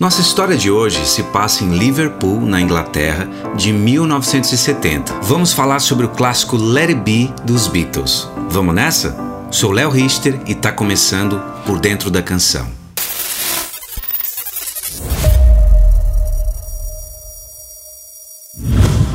Nossa história de hoje se passa em Liverpool, na Inglaterra, de 1970. Vamos falar sobre o clássico Let It Be dos Beatles. Vamos nessa? Sou Léo Richter e está começando Por Dentro da Canção.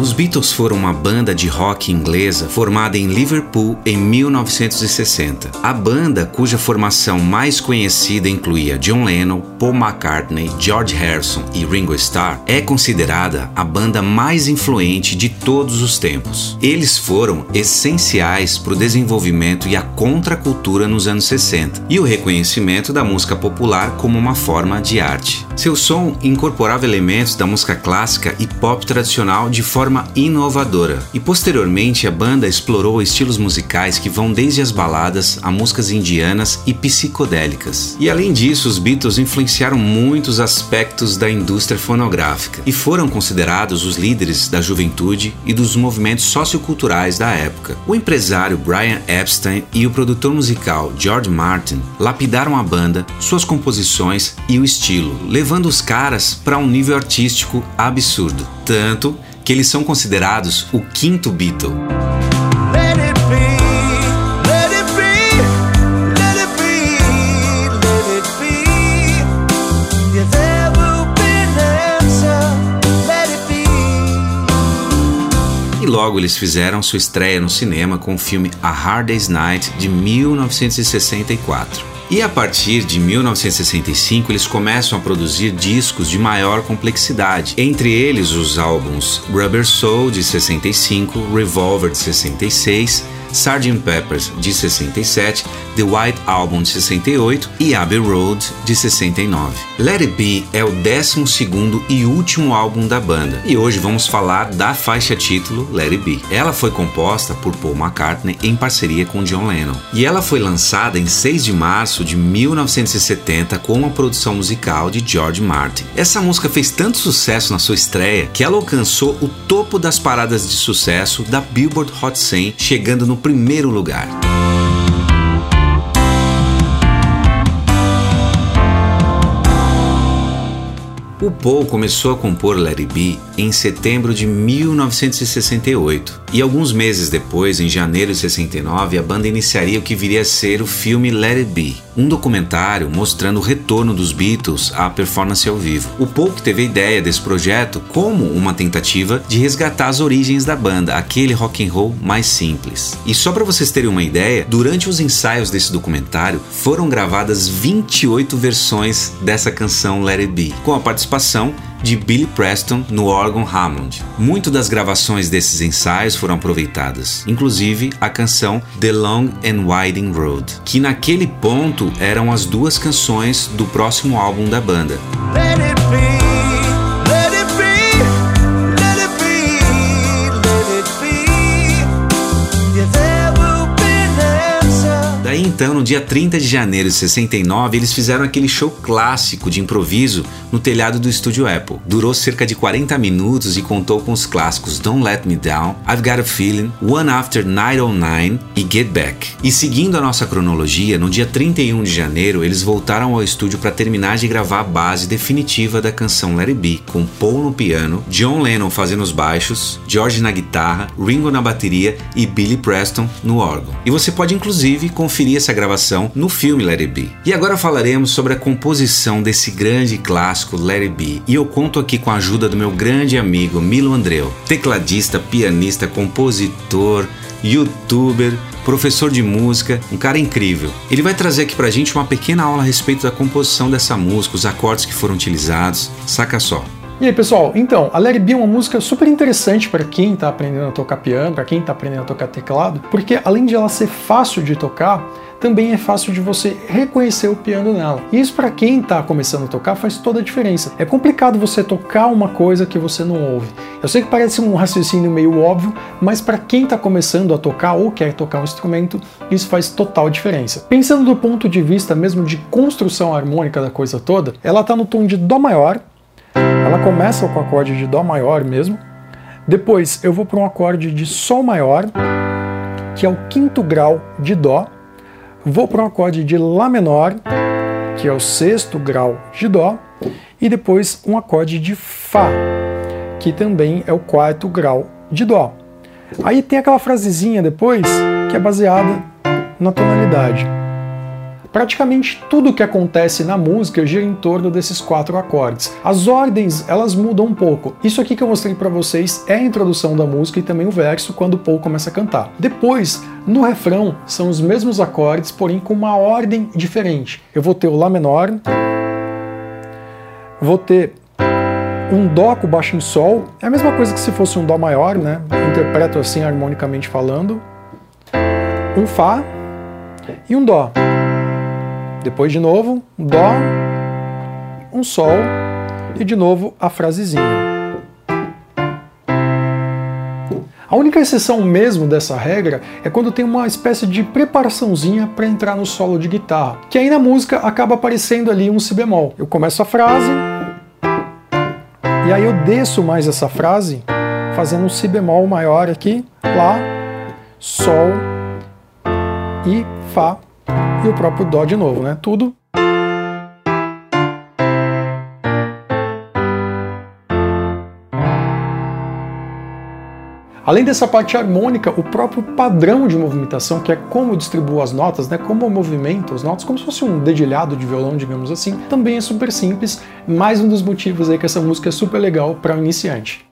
Os Beatles foram uma banda de rock inglesa formada em Liverpool em 1960. A banda, cuja formação mais conhecida incluía John Lennon, Paul McCartney, George Harrison e Ringo Starr, é considerada a banda mais influente de todos os tempos. Eles foram essenciais para o desenvolvimento e a contracultura nos anos 60 e o reconhecimento da música popular como uma forma de arte. Seu som incorporava elementos da música clássica e pop tradicional de forma forma inovadora. E posteriormente a banda explorou estilos musicais que vão desde as baladas a músicas indianas e psicodélicas. E além disso, os Beatles influenciaram muitos aspectos da indústria fonográfica e foram considerados os líderes da juventude e dos movimentos socioculturais da época. O empresário Brian Epstein e o produtor musical George Martin lapidaram a banda, suas composições e o estilo, levando os caras para um nível artístico absurdo. Tanto que eles são considerados o quinto Beatle. E logo eles fizeram sua estreia no cinema com o filme A Hard Day's Night de 1964. E a partir de 1965 eles começam a produzir discos de maior complexidade, entre eles os álbuns Rubber Soul de 65, Revolver de 66 Sgt. Peppers de 67, The White Album de 68 e Abbey Road de 69. Let It Be é o 12 e último álbum da banda, e hoje vamos falar da faixa título Let It Be. Ela foi composta por Paul McCartney em parceria com John Lennon, e ela foi lançada em 6 de março de 1970 com a produção musical de George Martin. Essa música fez tanto sucesso na sua estreia que ela alcançou o topo das paradas de sucesso da Billboard Hot 100, chegando no primeiro lugar. O Paul começou a compor It Be em setembro de 1968 e alguns meses depois, em janeiro de 69, a banda iniciaria o que viria a ser o filme It Be, um documentário mostrando o retorno dos Beatles à performance ao vivo. O Paul que teve a ideia desse projeto como uma tentativa de resgatar as origens da banda, aquele rock and roll mais simples. E só para vocês terem uma ideia, durante os ensaios desse documentário foram gravadas 28 versões dessa canção Let It Be, com a participação de Billy Preston no órgão Hammond. Muito das gravações desses ensaios foram aproveitadas, inclusive a canção The Long and Winding Road, que naquele ponto eram as duas canções do próximo álbum da banda. Então, no dia 30 de janeiro de 69, eles fizeram aquele show clássico de improviso no telhado do estúdio Apple. Durou cerca de 40 minutos e contou com os clássicos Don't Let Me Down, I've Got a Feeling, One After 909 e Get Back. E seguindo a nossa cronologia, no dia 31 de janeiro, eles voltaram ao estúdio para terminar de gravar a base definitiva da canção Let It Be, com Paul no piano, John Lennon fazendo os baixos, George na guitarra, Ringo na bateria e Billy Preston no órgão. E você pode inclusive conferir essa gravação no filme Let It Be. E agora falaremos sobre a composição desse grande clássico Let It Be. E eu conto aqui com a ajuda do meu grande amigo Milo Andreu, tecladista, pianista, compositor, youtuber, professor de música, um cara incrível. Ele vai trazer aqui pra gente uma pequena aula a respeito da composição dessa música, os acordes que foram utilizados. Saca só. E aí, pessoal? Então, a Larry B é uma música super interessante para quem está aprendendo a tocar piano, para quem está aprendendo a tocar teclado, porque além de ela ser fácil de tocar, também é fácil de você reconhecer o piano nela. E isso para quem está começando a tocar faz toda a diferença. É complicado você tocar uma coisa que você não ouve. Eu sei que parece um raciocínio meio óbvio, mas para quem está começando a tocar ou quer tocar um instrumento, isso faz total diferença. Pensando do ponto de vista mesmo de construção harmônica da coisa toda, ela está no tom de Dó maior, ela começa com o acorde de Dó maior mesmo. Depois eu vou para um acorde de Sol maior, que é o quinto grau de Dó. Vou para um acorde de Lá menor, que é o sexto grau de Dó, e depois um acorde de Fá, que também é o quarto grau de Dó. Aí tem aquela frasezinha depois que é baseada na tonalidade. Praticamente tudo que acontece na música gira em torno desses quatro acordes. As ordens, elas mudam um pouco. Isso aqui que eu mostrei para vocês é a introdução da música e também o verso quando o Paul começa a cantar. Depois, no refrão, são os mesmos acordes, porém com uma ordem diferente. Eu vou ter o Lá menor, vou ter um Dó com baixo em Sol, é a mesma coisa que se fosse um Dó maior, né? Interpreto assim harmonicamente falando. Um Fá e um Dó. Depois de novo, Dó, um Sol e de novo a frasezinha. A única exceção mesmo dessa regra é quando tem uma espécie de preparaçãozinha para entrar no solo de guitarra, que aí na música acaba aparecendo ali um si bemol. Eu começo a frase e aí eu desço mais essa frase fazendo um si bemol maior aqui, lá, sol e fá e o próprio Dó de novo, né? Tudo. Além dessa parte harmônica, o próprio padrão de movimentação, que é como eu distribuo as notas, né, como eu movimento as notas, como se fosse um dedilhado de violão, digamos assim, também é super simples. Mais um dos motivos aí que essa música é super legal para o iniciante.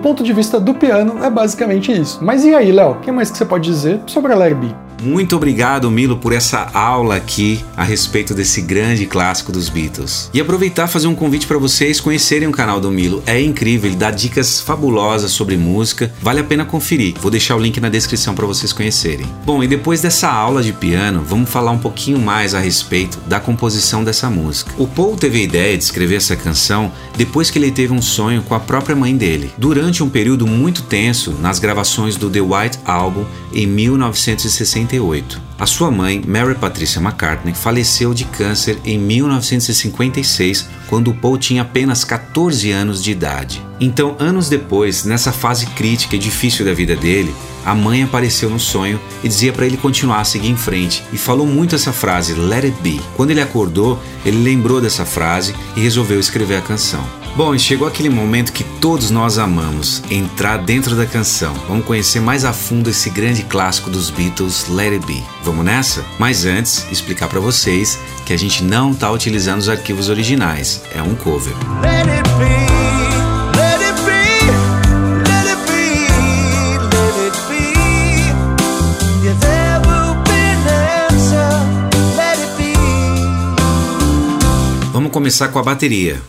Do ponto de vista do piano, é basicamente isso. Mas e aí, Léo? O que mais que você pode dizer sobre a Larry B? Muito obrigado, Milo, por essa aula aqui a respeito desse grande clássico dos Beatles. E aproveitar fazer um convite para vocês conhecerem o canal do Milo. É incrível, ele dá dicas fabulosas sobre música. Vale a pena conferir. Vou deixar o link na descrição para vocês conhecerem. Bom, e depois dessa aula de piano, vamos falar um pouquinho mais a respeito da composição dessa música. O Paul teve a ideia de escrever essa canção depois que ele teve um sonho com a própria mãe dele, durante um período muito tenso nas gravações do The White Album em 1960 a sua mãe, Mary Patricia McCartney, faleceu de câncer em 1956, quando Paul tinha apenas 14 anos de idade. Então, anos depois, nessa fase crítica e difícil da vida dele, a mãe apareceu no sonho e dizia para ele continuar a seguir em frente e falou muito essa frase, Let It Be. Quando ele acordou, ele lembrou dessa frase e resolveu escrever a canção. Bom, chegou aquele momento que todos nós amamos, entrar dentro da canção. Vamos conhecer mais a fundo esse grande clássico dos Beatles, Let It Be. Vamos nessa? Mas antes, explicar para vocês que a gente não está utilizando os arquivos originais, é um cover. Let it be. Vamos começar com a bateria.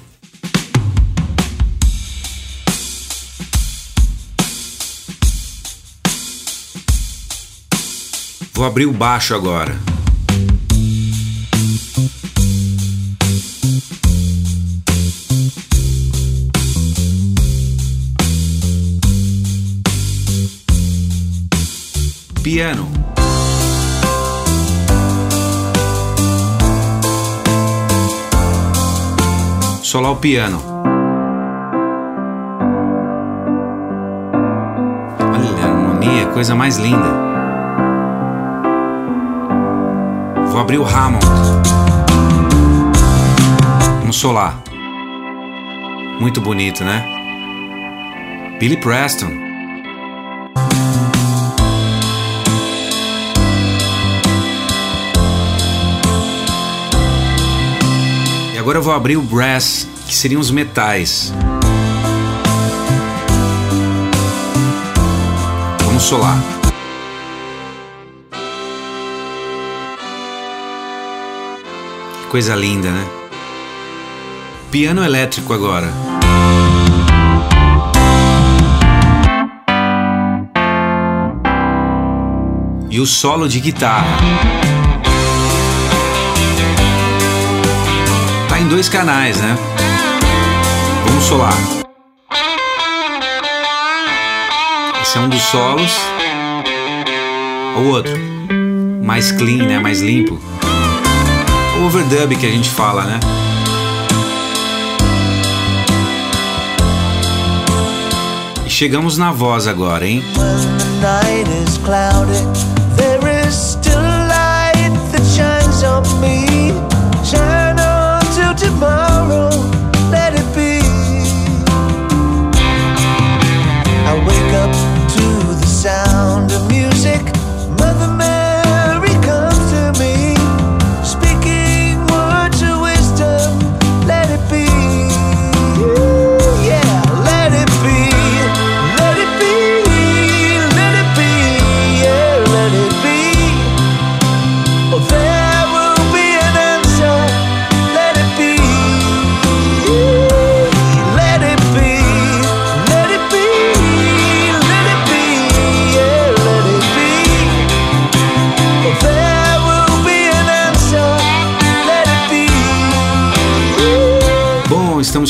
Vou abrir o baixo agora. Piano. Solar o piano. Olha, harmonia, coisa mais linda. Vou abrir o Hammond. Vamos solar. Muito bonito, né? Billy Preston. E agora eu vou abrir o brass, que seriam os metais. Vamos solar. Coisa linda, né? Piano elétrico agora. E o solo de guitarra. Tá em dois canais, né? Vamos solar. Esse é um dos solos. O outro, mais clean, né? Mais limpo. Overdub que a gente fala, né? E chegamos na voz agora, hein?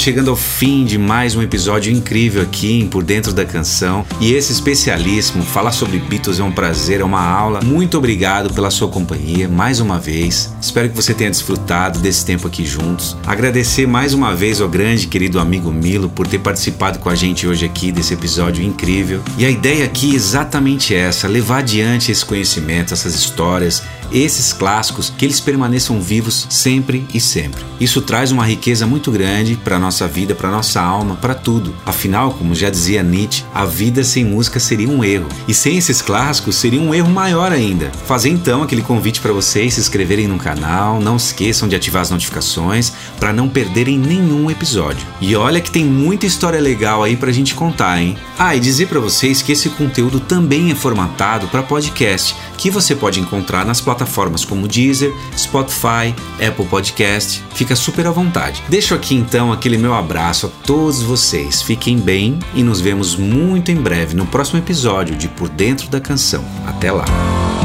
Chegando ao fim de mais um episódio incrível aqui em Por Dentro da Canção. E esse especialíssimo, falar sobre Beatles é um prazer, é uma aula. Muito obrigado pela sua companhia mais uma vez. Espero que você tenha desfrutado desse tempo aqui juntos. Agradecer mais uma vez ao grande querido amigo Milo por ter participado com a gente hoje aqui desse episódio incrível. E a ideia aqui é exatamente essa: levar adiante esse conhecimento, essas histórias esses clássicos, que eles permaneçam vivos sempre e sempre. Isso traz uma riqueza muito grande para nossa vida, para nossa alma, para tudo. Afinal, como já dizia Nietzsche, a vida sem música seria um erro. E sem esses clássicos seria um erro maior ainda. Fazer então aquele convite para vocês se inscreverem no canal, não esqueçam de ativar as notificações para não perderem nenhum episódio. E olha que tem muita história legal aí pra gente contar, hein? Ah, e dizer para vocês que esse conteúdo também é formatado para podcast, que você pode encontrar nas plataformas como Deezer, Spotify, Apple Podcast. Fica super à vontade. Deixo aqui então aquele meu abraço a todos vocês. Fiquem bem e nos vemos muito em breve no próximo episódio de Por Dentro da Canção. Até lá!